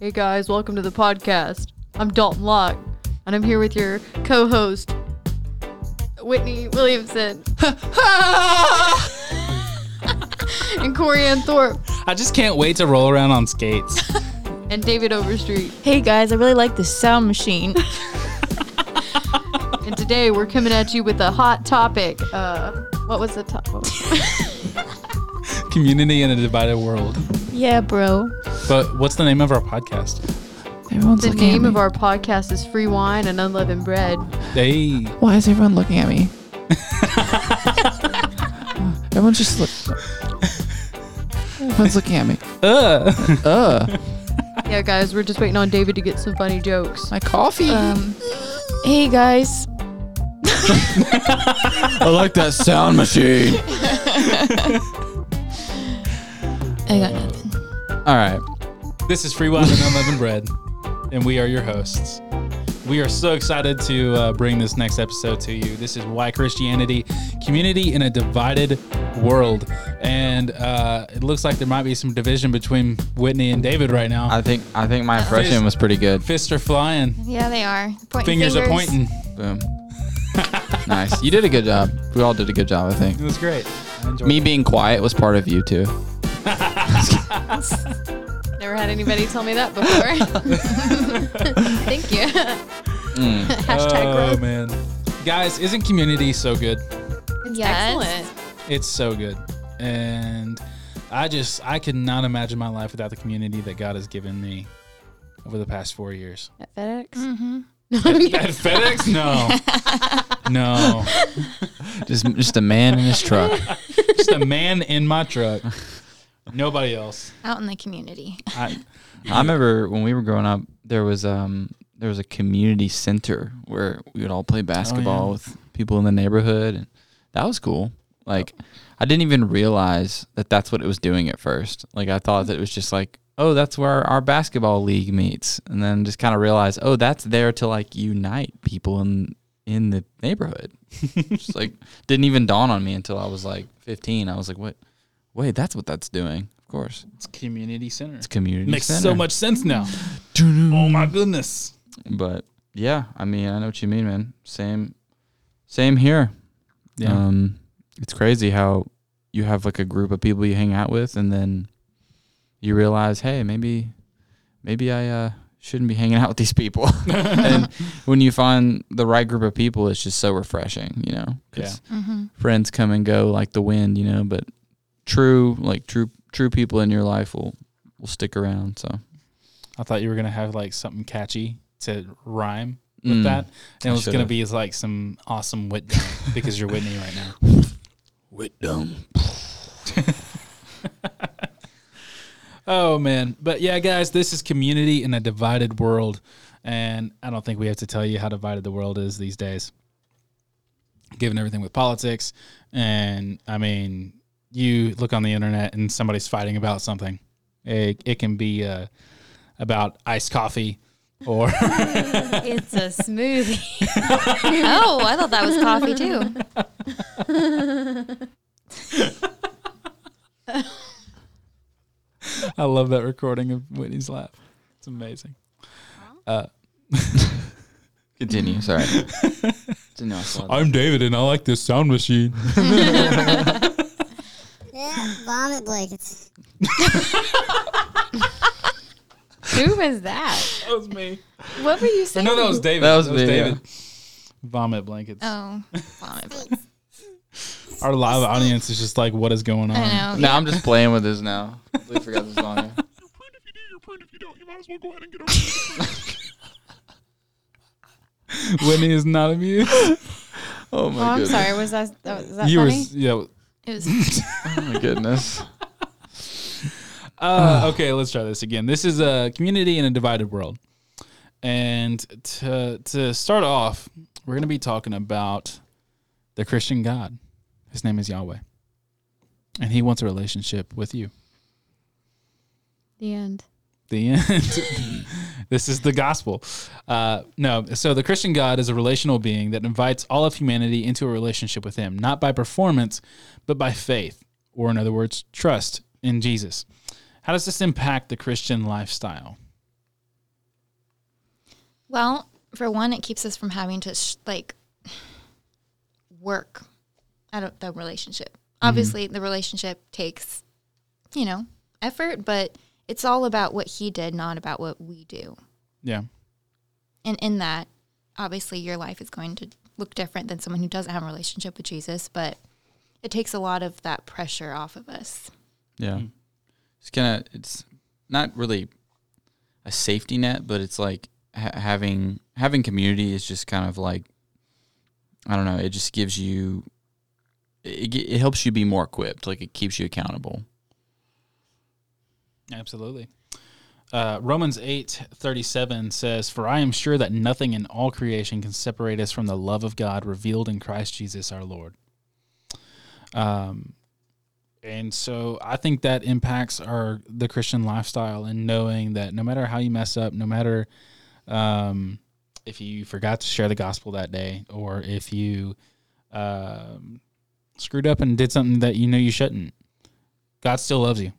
Hey guys, welcome to the podcast. I'm Dalton Locke, and I'm here with your co-host, Whitney Williamson, and Corey Ann Thorpe, I just can't wait to roll around on skates. and David Overstreet. Hey guys, I really like the sound machine. And today we're coming at you with a hot topic. Uh, what was the topic? Community in a divided world. yeah, bro. But what's the name of our podcast? Everyone's The looking name at of our podcast is Free Wine and Unleavened Bread. Hey. Why is everyone looking at me? Everyone's just look. Everyone's looking at me. Uh. Uh, Yeah, guys, we're just waiting on David to get some funny jokes. my coffee. Um, hey guys. I like that sound machine. I got nothing. All right. This is Free Wine and Unleavened Bread, and we are your hosts. We are so excited to uh, bring this next episode to you. This is Why Christianity, Community in a Divided World. And uh, it looks like there might be some division between Whitney and David right now. I think I think my impression was pretty good. Fists are flying, Yeah, they are. Pointing fingers, are pointing. Boom. nice. You did a good job. We all did a good job, I think. It was great. I enjoyed Me it. being quiet was part of you too. Never had anybody tell me that before. Thank you. Mm. Hashtag oh, growth. man. Guys, isn't community so good? Yes. Excellent. It's so good. And I just I could not imagine my life without the community that God has given me over the past four years. At FedEx? Mm-hmm. At FedEx? No. No. Just just a man in his truck. Just a man in my truck. Nobody else. Out in the community. I, I remember when we were growing up, there was um there was a community center where we would all play basketball yeah. with people in the neighborhood, and that was cool. Like, I didn't even realize that that's what it was doing at first. Like, I thought that it was just like, oh, that's where our basketball league meets, and then just kind of realized, oh, that's there to like unite people in in the neighborhood. just like didn't even dawn on me until I was like 15. I was like, what? Wait, that's what that's doing. Of course, it's community center. it's community Makes center. so much sense now. Oh my goodness. But yeah, I mean, I know what you mean, man. Same, same here. Yeah. Um, it's crazy how you have like a group of people you hang out with, and then you realize, hey, maybe, maybe I uh, shouldn't be hanging out with these people. and when you find the right group of people, it's just so refreshing, you know. 'cause Mm-hmm. Friends come and go like the wind, you know, but true, like true, true people in your life will will stick around. So I thought you were gonna have like something catchy to rhyme with Mm. that. And it was gonna be like some awesome wit dome because you're Whitney right now. wit dumb. Oh man. But yeah, guys, this is community in a divided world. And I don't think we have to tell you how divided the world is these days. Given everything with politics. And I mean, you look on the internet and somebody's fighting about something. It, it can be uh, about iced coffee or It's a smoothie. oh, I thought that was coffee too. I love that recording of Whitney's laugh. It's amazing. Uh, Continue. Sorry. Didn't know I saw that. I'm David and I like this sound machine. Yeah, vomit blankets. Who was that? That was me. What were you Or saying? no, that was David. That was me, yeah. David. Vomit blankets. Oh, vomit blankets. Our live audience is just like, what is going on? I know. No, I'm just playing with this now. We forgot this on here. Whitney is not amused. Oh my Oh, I'm goodness. sorry. Was that, that was that you were, funny? s- yeah. It was. Oh my goodness. Uh, okay, let's try this again. This is a community in a divided world, and to to start off, we're going to be talking about the Christian God. His name is Yahweh, and He wants a relationship with you. The end. the end. this is the gospel. Uh, no, so the Christian God is a relational being that invites all of humanity into a relationship with Him, not by performance, but by faith, or in other words, trust in Jesus. How does this impact the Christian lifestyle? Well, for one, it keeps us from having to sh- like work at the relationship. Obviously, the relationship takes, you know, effort, but it's all about what he did, not about what we do. Yeah. And in that, obviously, your life is going to look different than someone who doesn't have a relationship with Jesus, but it takes a lot of that pressure off of us. Yeah. Hmm. It's kind of it's not really a safety net, but it's like ha- having having community is just kind of like I don't know. It just gives you it, it helps you be more equipped. Like it keeps you accountable. Absolutely. Uh, Romans eight thirty seven says, "For I am sure that nothing in all creation can separate us from the love of God revealed in Christ Jesus our Lord." Um, and so I think that impacts our the Christian lifestyle and knowing that no matter how you mess up, no matter um, if you forgot to share the gospel that day, or if you um, screwed up and did something that you know you shouldn't, God still loves you.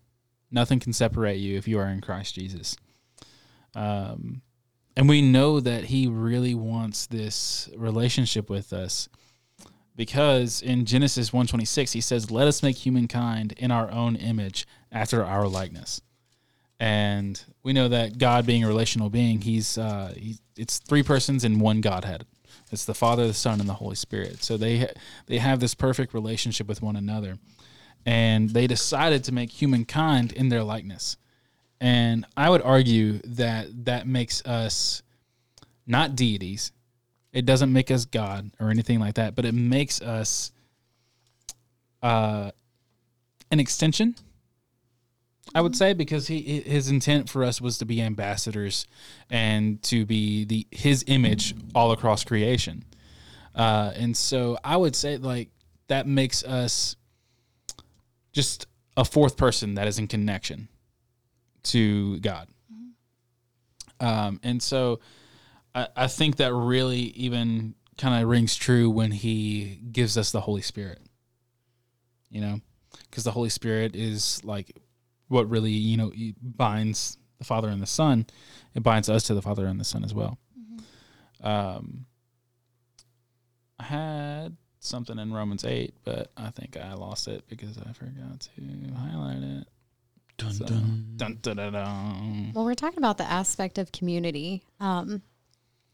Nothing can separate you if you are in Christ Jesus. Um, and we know that He really wants this relationship with us because in Genesis 126 he says let us make humankind in our own image after our likeness. And we know that God being a relational being he's uh he, it's three persons in one godhead. It's the father the son and the holy spirit. So they they have this perfect relationship with one another and they decided to make humankind in their likeness and i would argue that that makes us not deities it doesn't make us God or anything like that, but it makes us uh, an extension. I would say because he his intent for us was to be ambassadors and to be the his image all across creation, uh, and so I would say like that makes us just a fourth person that is in connection to God, um, and so I, I think that really even kind of rings true when he gives us the Holy Spirit. You know, because the Holy Spirit is like what really you know binds the Father and the Son. It binds us to the Father and the Son as well. Um, I had something in Romans eight, but I think I lost it because I forgot to highlight it. Dun, So- dun. dun, dun, dun, dun. Well, we're talking about the aspect of community. Um,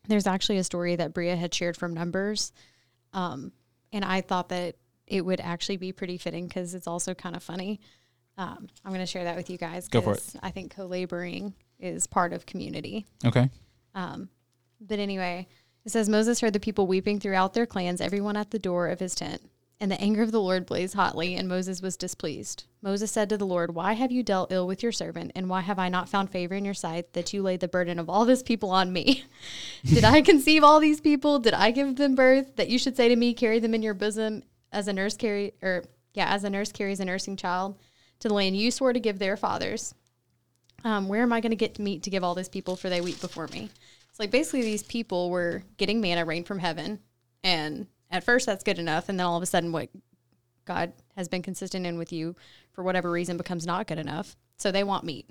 there's actually a story that Bria had shared from Numbers, um, and I thought that it would actually be pretty fitting because it's also kind of funny. Um, I'm going to share that with you guys. Go for it. 'cause I think co-laboring is part of community. Okay. Um, but anyway, it says Moses heard the people weeping throughout their clans, everyone at the door of his tent. And the anger of the Lord blazed hotly, and Moses was displeased. Moses said to the Lord, Why have you dealt ill with your servant, and why have I not found favor in your sight that you laid the burden of all this people on me? Did I conceive all these people? Did I give them birth? That you should say to me, Carry them in your bosom as a nurse carry or yeah, as a nurse carries a nursing child to the land you swore to give their fathers. Um, where am I going to get meat to give all these people for they weep before me? Like basically these people were getting manna rain from heaven, and at first that's good enough, and then all of a sudden what God has been consistent in with you for whatever reason becomes not good enough. So they want meat,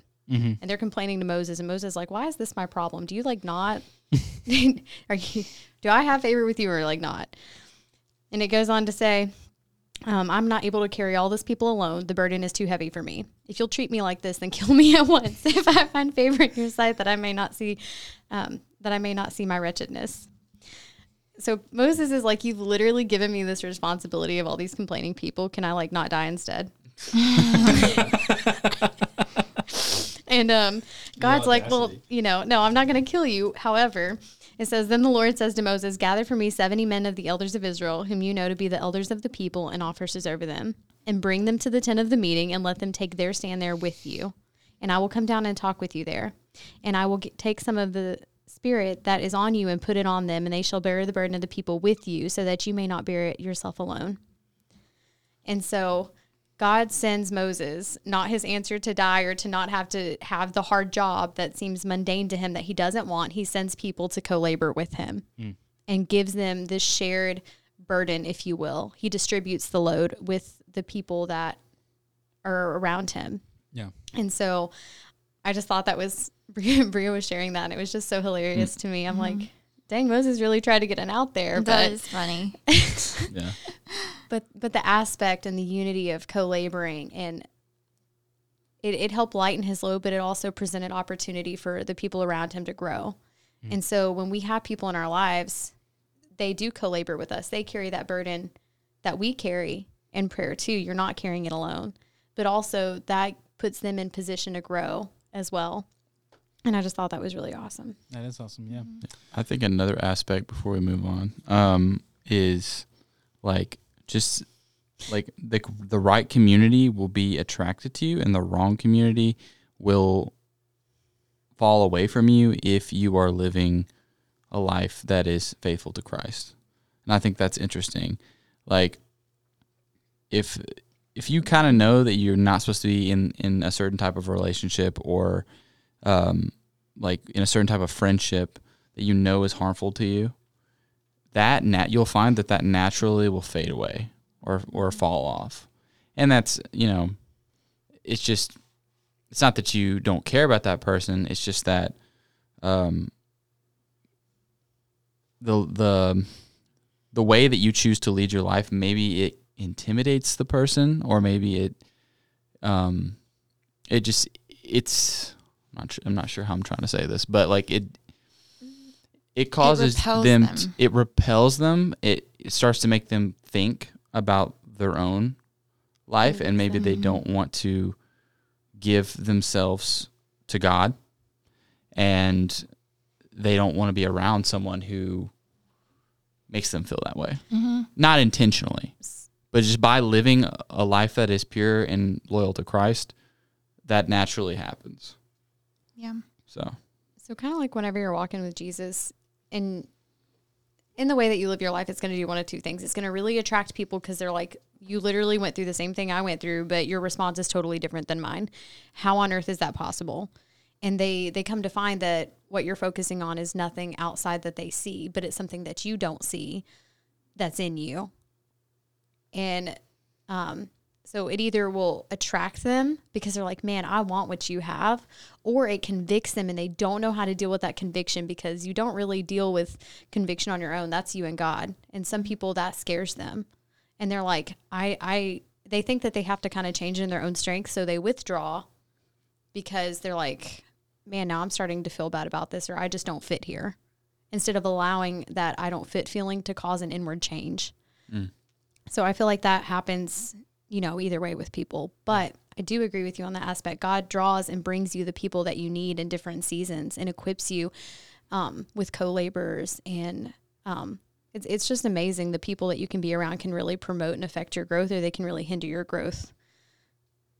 and they're complaining to Moses, and Moses is like, "Why is this my problem? Do you like not? are you? Do I have favor with you or like not?" And it goes on to say, um, I'm not able to carry all this people alone. The burden is too heavy for me. If you'll treat me like this, then kill me at once. If I find favor in your sight, that I may not see, um, that I may not see my wretchedness. So Moses is like, you've literally given me this responsibility of all these complaining people. Can I like not die instead? and um, God's like, well, you know, no, I'm not going to kill you. However, it says, Then the Lord says to Moses, Gather for me 70 men of the elders of Israel, whom you know to be the elders of the people and officers over them, and bring them to the tent of the meeting and let them take their stand there with you. And I will come down and talk with you there. And I will get, take some of the spirit that is on you and put it on them, and they shall bear the burden of the people with you, so that you may not bear it yourself alone. And so God sends Moses, not his answer to die or to not have to have the hard job that seems mundane to him that he doesn't want. He sends people to co labor with him mm. and gives them this shared burden, if you will. He distributes the load with the people that are around him. Yeah. And so I just thought that was Bria, Bria was sharing that, and it was just so hilarious to me. I'm mm-hmm. like, dang, Moses really tried to get an out there, That but is funny. Yeah. but but the aspect and the unity of co-laboring and it, it helped lighten his load but it also presented opportunity for the people around him to grow mm-hmm. and so when we have people in our lives they do co-labor with us they carry that burden that we carry in prayer too you're not carrying it alone but also that puts them in position to grow as well and i just thought that was really awesome That is awesome. Yeah. I think another aspect before we move on um, is like just like the the right community will be attracted to you, and the wrong community will fall away from you if you are living a life that is faithful to Christ. And I think that's interesting. Like if if you kind of know that you're not supposed to be in in a certain type of relationship or um like in a certain type of friendship that you know is harmful to you, that nat you'll find that that naturally will fade away or or fall off. And that's, you know, it's just it's not that you don't care about that person, it's just that um the the the way that you choose to lead your life, maybe it intimidates the person or maybe it um it just it's not, I'm not sure how I'm trying to say this, but like it it causes repels them, them. t- it repels them it, it starts to make them think about their own life and maybe they don't want to give themselves to God and they don't want to be around someone who makes them feel that way. Mm-hmm. Not intentionally but just by living a life that is pure and loyal to Christ that naturally happens Yeah. so So kind of like whenever you're walking with Jesus and in the way that you live your life, it's going to do one of two things. It's going to really attract people because they're like, you literally went through the same thing I went through, but your response is totally different than mine. How on earth is that possible? And they they come to find that what you're focusing on is nothing outside that they see, but it's something that you don't see that's in you. And um, so it either will attract them because they're like, man, I want what you have, or it convicts them and they don't know how to deal with that conviction because you don't really deal with conviction on your own. That's you and God. And some people that scares them. And they're like, I, I, they think that they have to kind of change in their own strength. So they withdraw because they're like, man, now I'm starting to feel bad about this, or I just don't fit here. Instead of allowing that I don't fit feeling to cause an inward change. Mm. So I feel like that happens, you know, either way with people. But I do agree with you on that aspect. God draws and brings you the people that you need in different seasons and equips you um, with co laborers. And um, it's, it's just amazing. The people that you can be around can really promote and affect your growth, or they can really hinder your growth.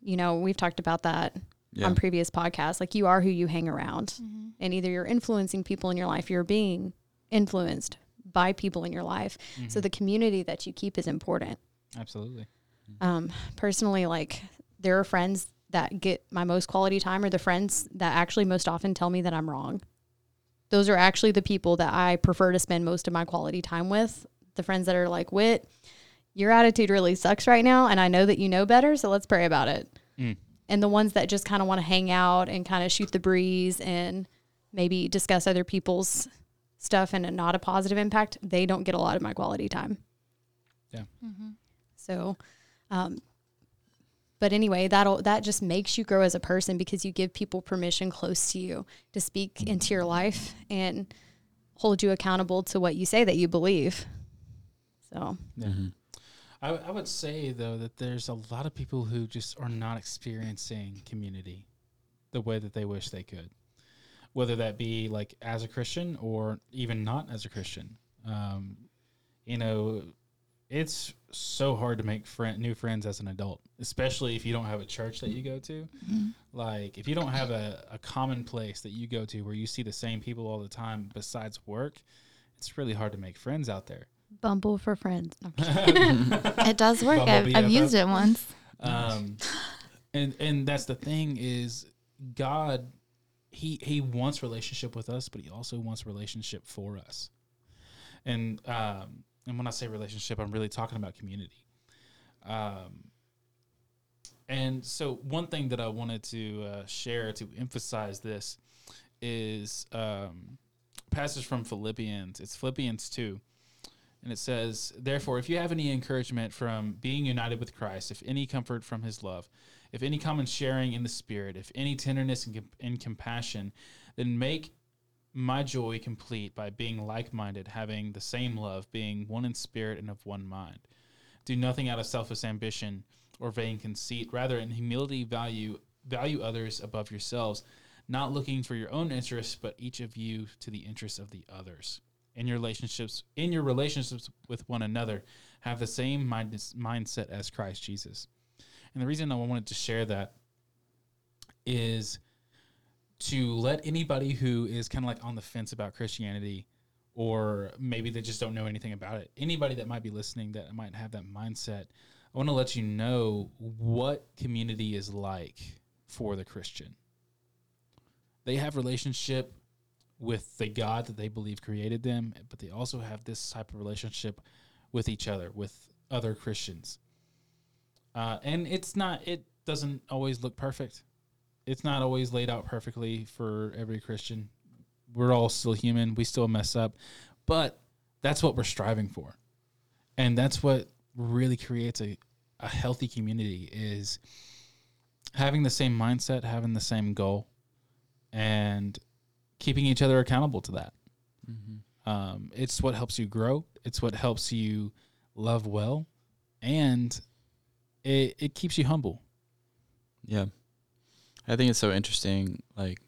You know, we've talked about that Yeah. on previous podcasts. Like you are who you hang around. And either you're influencing people in your life, you're being influenced by people in your life. So the community that you keep is important. Absolutely. Um, personally, like there are friends that get my most quality time, or the friends that actually most often tell me that I'm wrong. Those are actually the people that I prefer to spend most of my quality time with. The friends that are like, Wit, your attitude really sucks right now, and I know that you know better, so let's pray about it. And the ones that just kind of want to hang out and kind of shoot the breeze and maybe discuss other people's stuff and not a positive impact, they don't get a lot of my quality time. Yeah. Mm-hmm. So, um, but anyway, that'll that just makes you grow as a person because you give people permission close to you to speak into your life and hold you accountable to what you say that you believe. So, Yeah. I, I would say though that there's a lot of people who just are not experiencing community the way that they wish they could, whether that be like as a Christian or even not as a Christian. Um, you know, it's so hard to make friend, new friends as an adult, especially if you don't have a church that you go to. Like if you don't have a, a common place that you go to where you see the same people all the time besides work, it's really hard to make friends out there. Bumble for friends. No, I'm kidding. It does work. I've, I've used it once. um, and and that's the thing is God, he he wants relationship with us, but he also wants relationship for us. And um, and when I say relationship, I'm really talking about community. Um, And so, one thing that I wanted to uh, share to emphasize this is um, passage from Philippians. It's Philippians 2. And it says, Therefore, if you have any encouragement from being united with Christ, if any comfort from his love, if any common sharing in the Spirit, if any tenderness and, com- and compassion, then make my joy complete by being like minded, having the same love, being one in spirit and of one mind. Do nothing out of selfish ambition or vain conceit. Rather, in humility, value value others above yourselves, not looking for your own interests, but each of you to the interests of the others. In your relationships, in your relationships with one another, have the same mind, mindset as Christ Jesus. And the reason I wanted to share that is to let anybody who is kind of like on the fence about Christianity or maybe they just don't know anything about it, anybody that might be listening that might have that mindset, I want to let you know what community is like for the Christian. They have relationship with the God that they believe created them, but they also have this type of relationship with each other, with other Christians. Uh, and it's not, it doesn't always look perfect. It's not always laid out perfectly for every Christian. We're all still human. We still mess up, but that's what we're striving for. And that's what really creates a, a healthy community is having the same mindset, having the same goal, and keeping each other accountable to that. Um, it's what helps you grow. It's what helps you love well, and it it keeps you humble. Yeah. I think it's so interesting, like,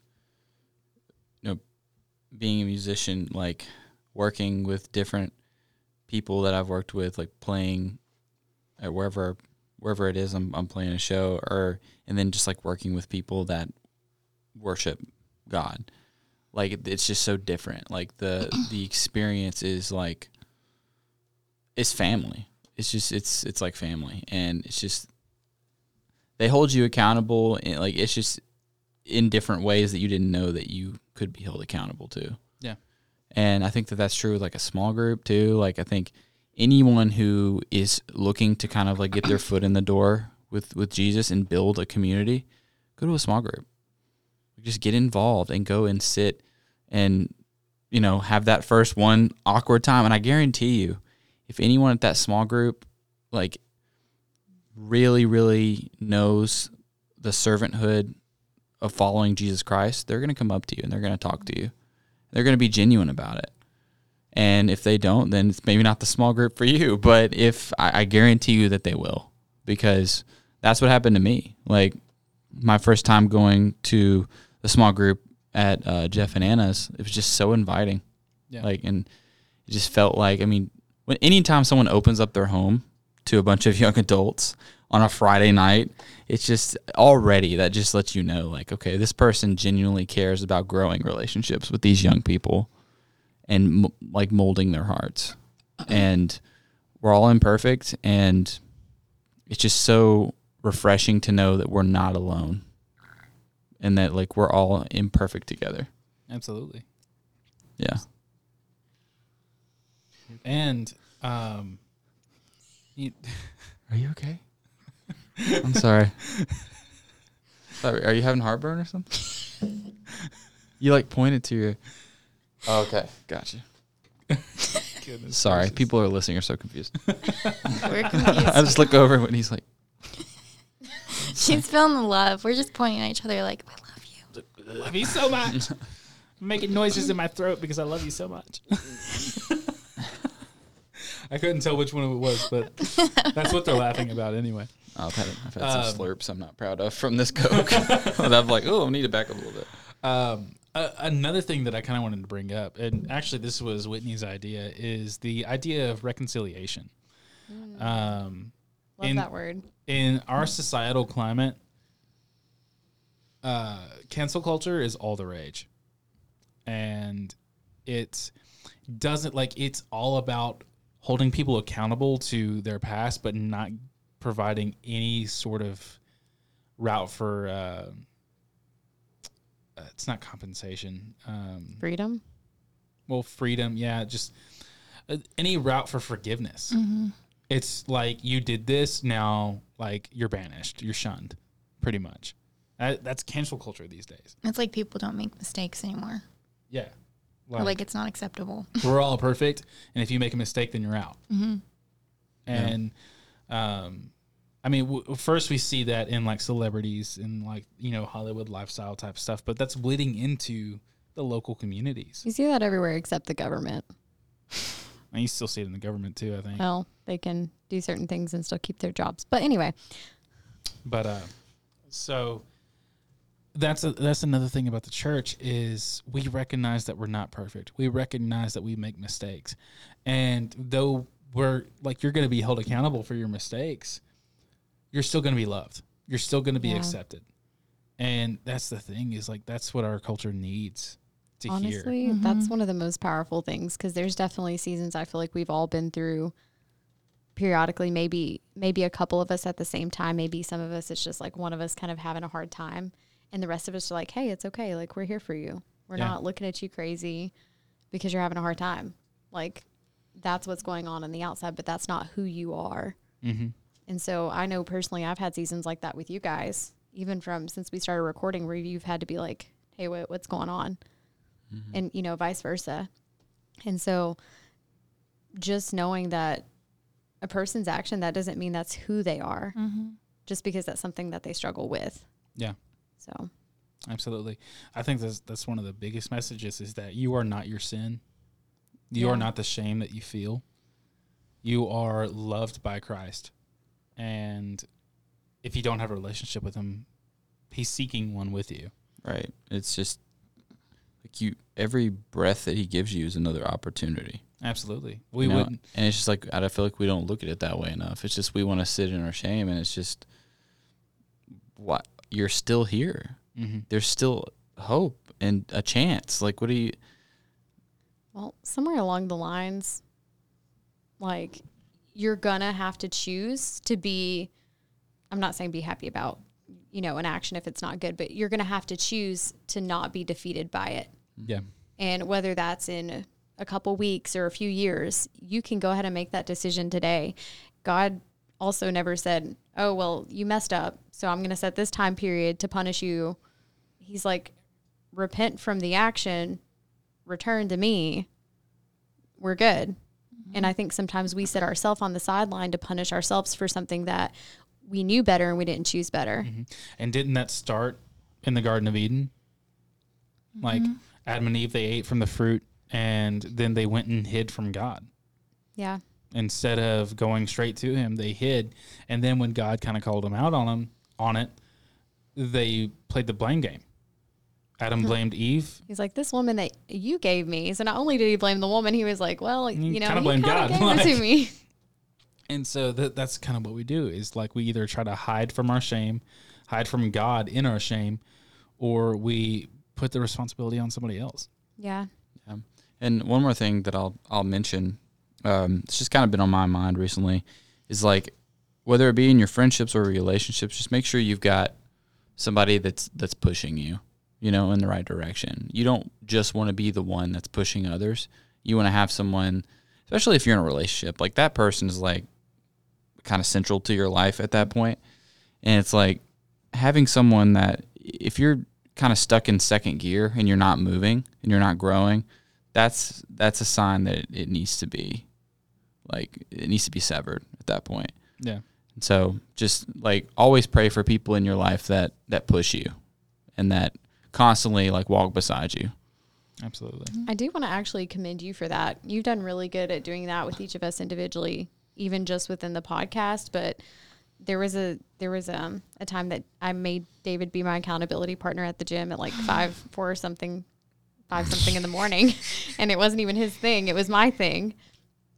you know, being a musician, like, working with different people that I've worked with, like, playing at wherever, wherever it is I'm, I'm playing a show, or, and then just like working with people that worship God. Like, it's just so different. Like, the, the experience is like, it's family. It's just, it's, it's like family. And it's just, they hold you accountable and like it's just in different ways that you didn't know that you could be held accountable to. Yeah. and i think that that's true with like a small group too. Like i think anyone who is looking to kind of like get their foot in the door with with jesus and build a community go to a small group. Just get involved and go and sit and you know have that first one awkward time. And i guarantee you if anyone at that small group like really, really knows the servanthood of following Jesus Christ, they're going to come up to you and they're going to talk to you. They're going to be genuine about it. And if they don't, then it's maybe not the small group for you. But if I, I guarantee you that they will, because that's what happened to me. Like my first time going to the small group at uh, Jeff and Anna's, it was just so inviting. Yeah. Like, and it just felt like, I mean, when anytime someone opens up their home to a bunch of young adults on a Friday night, it's just already that just lets you know, like, okay, this person genuinely cares about growing relationships with these young people and m- like molding their hearts. And we're all imperfect, and it's just so refreshing to know that we're not alone and that like we're all imperfect together. Absolutely. Yeah. And um, you, Are you okay? I'm sorry. sorry. Are you having heartburn or something? you like pointed to your. Oh, okay, gotcha. goodness Sorry, gracious. people are listening are so confused. We're confused. I just look over when he's like, She's feeling the love. We're just pointing at each other like, I love you. love you so much. I'm making noises in my throat because I love you so much. I couldn't tell which one it was, but that's what they're laughing about anyway. oh, I've had, I've had Um, some slurps I'm not proud of from this Coke. and I'm like, oh, I need to back up a little bit. Um, a another thing that I kind of wanted to bring up, and actually this was Whitney's idea, is the idea of reconciliation. Um, Love in, that word. in our societal climate, uh, cancel culture is all the rage, and it doesn't like it's all about holding people accountable to their past, but not providing any sort of route for. Uh, uh, it's not compensation. Um, Freedom. well, freedom. Yeah, just uh, any route for forgiveness. It's like you did this, now like you're banished, you're shunned, pretty much. That, that's cancel culture these days. It's like people don't make mistakes anymore. Yeah. Or like it's not acceptable. we're all perfect, and if you make a mistake, then you're out. And, um, I mean, w- first we see that in like celebrities and like you know Hollywood lifestyle type stuff, but that's bleeding into the local communities. You see that everywhere except the government. And you still see it in the government too, I think. Well, they can do certain things and still keep their jobs. But anyway, But uh, so that's a, that's another thing about the church is we recognize that we're not perfect. We recognize that we make mistakes, and though we're like you're going to be held accountable for your mistakes, you're still going to be loved. You're still going to be Yeah. accepted, and that's the thing is like that's what our culture needs to hear. honestly, mm-hmm. that's one of the most powerful things because there's definitely seasons I feel like we've all been through periodically maybe maybe a couple of us at the same time maybe some of us it's just like one of us kind of having a hard time and the rest of us are like hey it's okay like we're here for you we're Yeah. not looking at you crazy because you're having a hard time like that's what's going on on the outside but that's not who you are Mm-hmm. and so I know personally I've had seasons like that with you guys, even from since we started recording where you've had to be like, Hey, what, what's going on? And, you know, vice versa. And so just knowing that a person's action, that doesn't mean that's who they are just because that's something that they struggle with. Yeah. So Absolutely. I think that's that's one of the biggest messages is that you are not your sin. You are not the shame that you feel. You are loved by Christ. And if you don't have a relationship with him, he's seeking one with you. Right. It's just like you every breath that he gives you is another opportunity. Absolutely. We you know? wouldn't And it's just like I feel like we don't look at it that way enough. It's just we want to sit in our shame and it's just what you're still here. mhm. There's still hope and a chance. Like what do you Well, somewhere along the lines, like you're gonna have to choose to be. I'm not saying be happy about, you know, an action if it's not good, but you're gonna have to choose to not be defeated by it. Yeah. And whether that's in a couple weeks or a few years, you can go ahead and make that decision today. God also never said, "Oh, well, you messed up, so I'm going to set this time period to punish you." He's like, "Repent from the action, return to me. We're good." Mm-hmm. And I think sometimes we set ourselves on the sideline to punish ourselves for something that we knew better and we didn't choose better. Mm-hmm. And didn't that start in the Garden of Eden? Mm-hmm. Like Adam and Eve, they ate from the fruit and then they went and hid from God. Yeah. Instead of going straight to him they hid and then when god kind of called them out on him on it they played the blame game adam hmm. blamed eve He's like, this woman that you gave me. So not only did he blame the woman, he was like, well, you know, kinda he blamed kind of God, gave it to me. and so that, that's kind of what we do is like we either try to hide from our shame hide from god in our shame or we put the responsibility on somebody else Yeah. Yeah. And one more thing that I'll I'll mention, um, it's just kind of been on my mind recently, is like whether it be in your friendships or relationships, just make sure you've got somebody that's that's pushing you, you know, in the right direction. You don't just want to be the one that's pushing others. You want to have someone, especially if you're in a relationship, like that person is like kind of central to your life at that point. And it's like having someone that if you're kind of stuck in second gear and you're not moving and you're not growing, that's that's a sign that it, it needs to be like it needs to be severed at that point. yeah And So just like always pray for people in your life that that push you and that constantly like walk beside you. absolutely I do want to actually commend you for that. You've done really good at doing that with each of us individually, even just within the podcast. But there was a there was um, a time that I made David be my accountability partner at the gym at like five four or something five something in the morning, and it wasn't even his thing; it was my thing.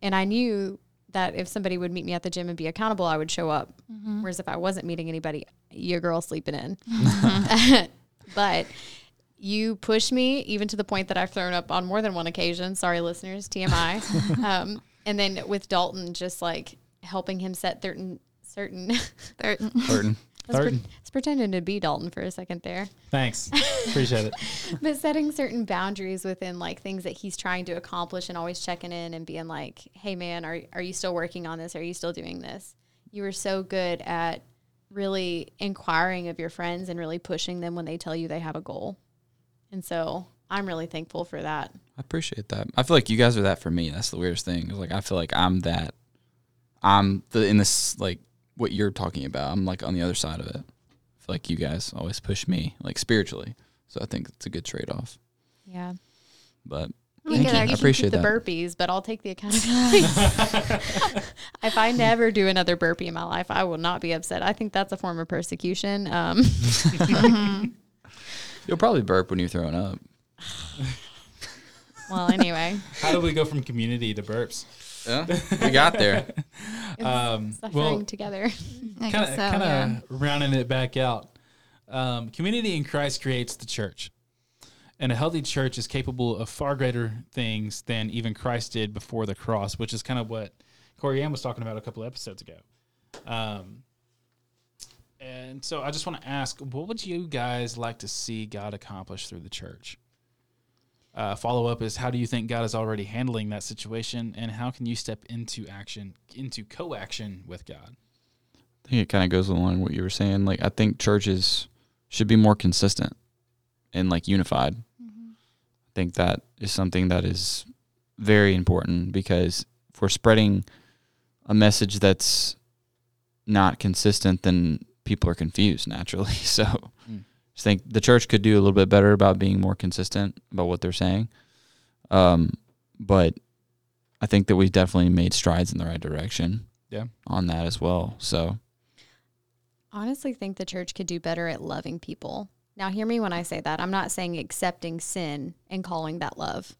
And I knew that if somebody would meet me at the gym and be accountable, I would show up. Whereas if I wasn't meeting anybody, your girl sleeping in. but you push me even to the point that I've thrown up on more than one occasion. Sorry, listeners, TMI. um, and then with Dalton, just like helping him set certain certain There- Burton. Let's, pre- Third. let's pretending to be Dalton for a second there. Thanks. Appreciate it. but setting certain boundaries within like things that he's trying to accomplish and always checking in and being like, "Hey man, are are you still working on this? Are you still doing this?" You were so good at really inquiring of your friends and really pushing them when they tell you they have a goal. And so, I'm really thankful for that. I appreciate that. I feel like you guys are that for me. That's the weirdest thing. Like I feel like I'm that. I'm the in this like what you're talking about. I'm like on the other side of it. I feel like you guys always push me like spiritually. So I think it's a good trade off. Yeah. But We thank you. I actually appreciate the that. burpees, but I'll take the accountability. if I never do another burpee in my life, I will not be upset. I think that's a form of persecution. Um, You'll probably burp when you're throwing up. well, anyway, How do we go from community to burps? Yeah, we got there. Um, suffering well, together. Kind of so. yeah. rounding it back out. Um, community in Christ creates the church, and a healthy church is capable of far greater things than even Christ did before the cross, which is kind of what Corey Ann was talking about a couple of episodes ago. Um, and so I just want to ask, what would you guys like to see God accomplish through the church? Uh, follow up is how do you think God is already handling that situation, and how can you step into action, into co-action with God? I think it kind of goes along with what you were saying. Like I think churches should be more consistent and like unified. I think that is something that is very important because if we're spreading a message that's not consistent, then people are confused naturally. So I think the church could do a little bit better about being more consistent about what they're saying. Um, but I think that we've definitely made strides in the right direction. Yeah. On that as well. So honestly think the church could do better at loving people. Now, hear me when I say that. I'm not saying accepting sin and calling that love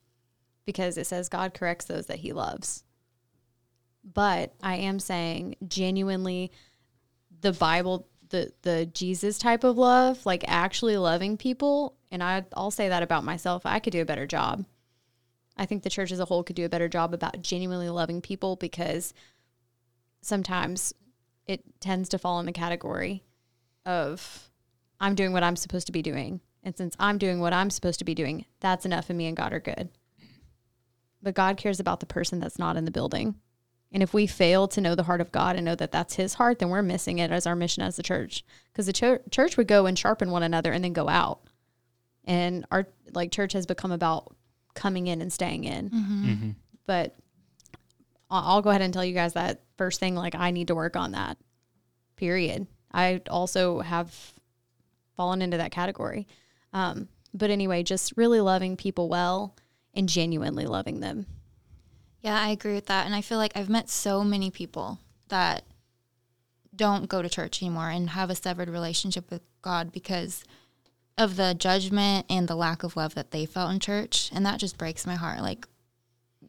because it says God corrects those that he loves. But I am saying genuinely the Bible, the, the Jesus type of love, like actually loving people. And I, I'll say that about myself. I could do a better job. I think the church as a whole could do a better job about genuinely loving people because sometimes it tends to fall in the category of I'm doing what I'm supposed to be doing. And since I'm doing what I'm supposed to be doing, that's enough and me and God are good. But God cares about the person that's not in the building. And if we fail to know the heart of God and know that that's his heart, then we're missing it as our mission as the church. Because the cho- church would go and sharpen one another and then go out. And our like church has become about coming in and staying in. Mm-hmm. But I- I'll go ahead and tell you guys that first thing, like I need to work on that. Period. I also have fallen into that category. Um, but anyway, just really loving people well and genuinely loving them. Yeah, I agree with that. And I feel like I've met so many people that don't go to church anymore and have a severed relationship with God because of the judgment and the lack of love that they felt in church. And that just breaks my heart. Like,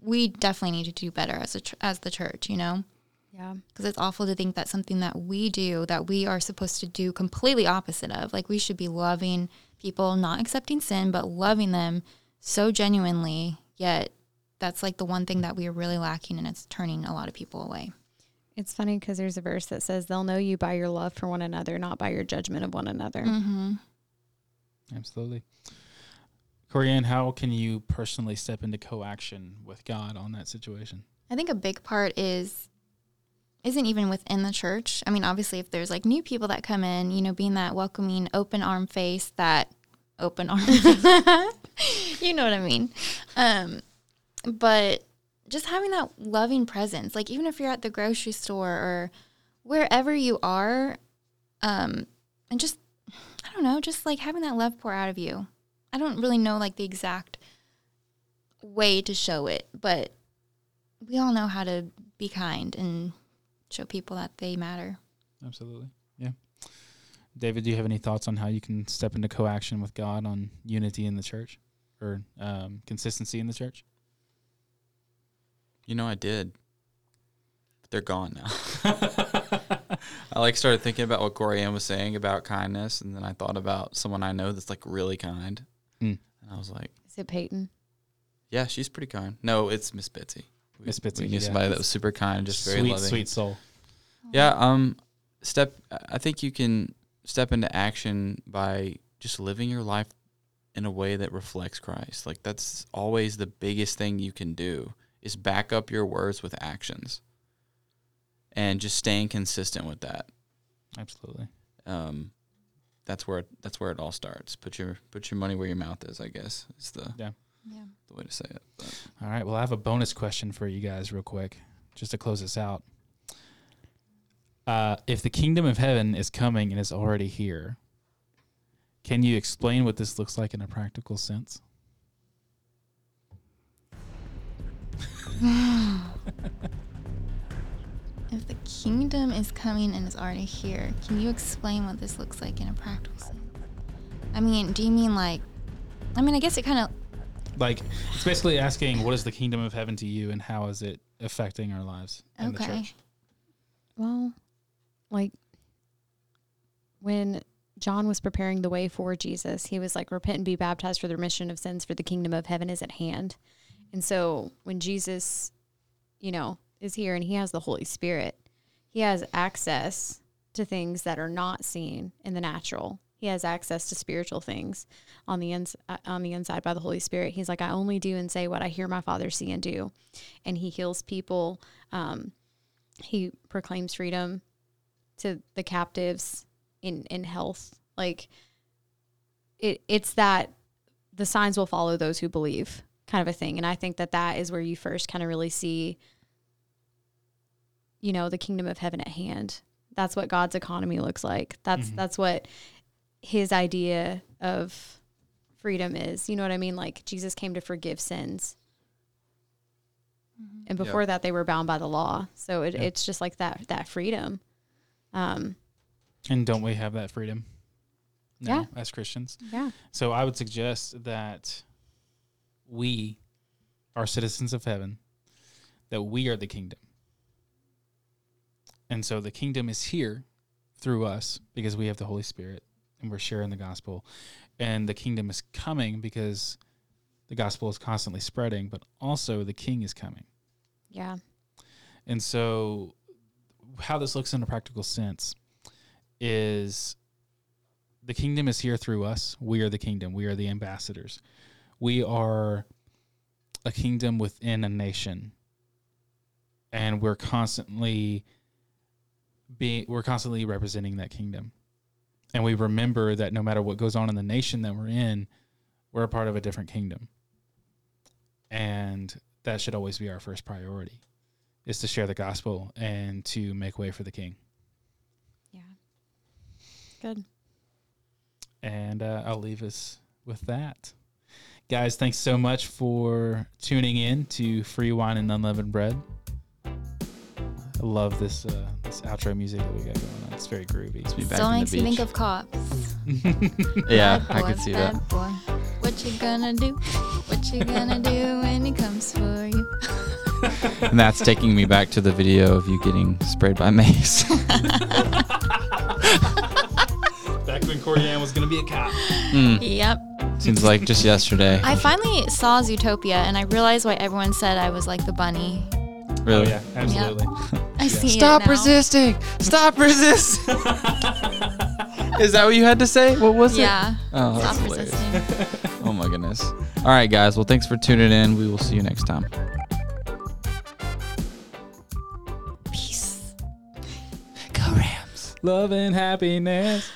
we definitely need to do better as a as the church, you know? Yeah. Because it's awful to think that something that we do that we are supposed to do completely opposite of. Like, we should be loving people, not accepting sin, but loving them so genuinely. Yet, that's like the one thing that we are really lacking, and it's turning a lot of people away. It's funny because there's a verse that says, They'll know you by your love for one another, not by your judgment of one another. Mm-hmm. Absolutely. Corey Ann, how can you personally step into co-action with God on that situation? I think a big part is isn't even within the church. I mean, obviously, if there's like new people that come in, you know, being that welcoming, open arm face, that open arm, you know what I mean. Um, but just having that loving presence, like even if you're at the grocery store or wherever you are, um, and just I don't know, just like having that love pour out of you. I don't really know like the exact way to show it, but we all know how to be kind and show people that they matter. Absolutely. Yeah. David, do you have any thoughts on how you can step into co-action with God on unity in the church or um, consistency in the church? You know, I did. But they're gone now. I like started thinking about what Corey Ann was saying about kindness, and then I thought about someone I know that's like really kind, Mm. and I was like, Is it Peyton? "Yeah, she's pretty kind." No, it's Miss Bitsy. We- Miss Bitsy, We knew yeah. somebody that was super kind, just very sweet, loving. sweet soul. Yeah. Um. Step. I think you can step into action by just living your life in a way that reflects Christ. Like that's always the biggest thing you can do is back up your words with actions. And just staying consistent with that. Absolutely. Um, that's where it, that's where it all starts. Put your put your money where your mouth is. I guess is the Yeah. Yeah. the way to say it. But All right. Well, I have a bonus question for you guys, real quick, just to close this out. Uh, if the kingdom of heaven is coming and is already here, can you explain what this looks like in a practical sense? If the kingdom is coming and is already here, can you explain what this looks like in a practical sense? I mean, do you mean like? I mean, I guess it kind of. Like, it's basically asking, what is the kingdom of heaven to you, and how is it affecting our lives in the Okay. church? Well, like when John was preparing the way for Jesus, he was like, Repent and be baptized for the remission of sins, for the kingdom of heaven is at hand. And so when Jesus, you know, is here and he has the Holy Spirit, he has access to things that are not seen in the natural. He has access to spiritual things on the ins- uh, on the inside by the Holy Spirit. He's like, I only do and say what I hear my Father see and do, and he heals people. Um, he proclaims freedom to the captives in in health like it it's that the signs will follow those who believe kind of a thing and i think that that is where you first kind of really see you know the kingdom of heaven at hand that's what god's economy looks like that's Mhm. that's what his idea of freedom is you know what i mean like jesus came to forgive sins and Yeah. before that they were bound by the law so it, Yeah. it's just like that that freedom um And don't we have that freedom? now as Christians. yeah So I would suggest that we are citizens of heaven, that we are the kingdom. And so the kingdom is here through us because we have the Holy Spirit and we're sharing the gospel. And the kingdom is coming because the gospel is constantly spreading, but also the king is coming. yeah And so, how this looks in a practical sense is the kingdom is here through us. We are the kingdom. We are the ambassadors. We are a kingdom within a nation. And we're constantly being we're constantly representing that kingdom. And we remember that no matter what goes on in the nation that we're in, we're a part of a different kingdom. And that should always be our first priority is to share the gospel and to make way for the king. yeah good And uh, I'll leave us with that. Guys, thanks so much for tuning in to Free Wine and Unleavened Bread. I love this uh, this outro music that we got going on. It's very groovy. be back Still in the makes me think of cops. yeah, Bad I could see that. bad boy. What you gonna do? What you gonna do when he comes for you? And that's taking me back to the video of you getting sprayed by mace. Back when Corey Ann was going to be a cop. Mm, Yep. Seems like just yesterday. I finally saw Zootopia and I realized why everyone said I was like the bunny. really? Oh, yeah, absolutely. I see Stop it now. resisting! Stop resisting! Is that what you had to say? What was it? Yeah. Oh, that's Stop hilarious. resisting. Oh my goodness. All right, guys. Well, thanks for tuning in. We will see you next time. Peace. Go Rams. Love and happiness.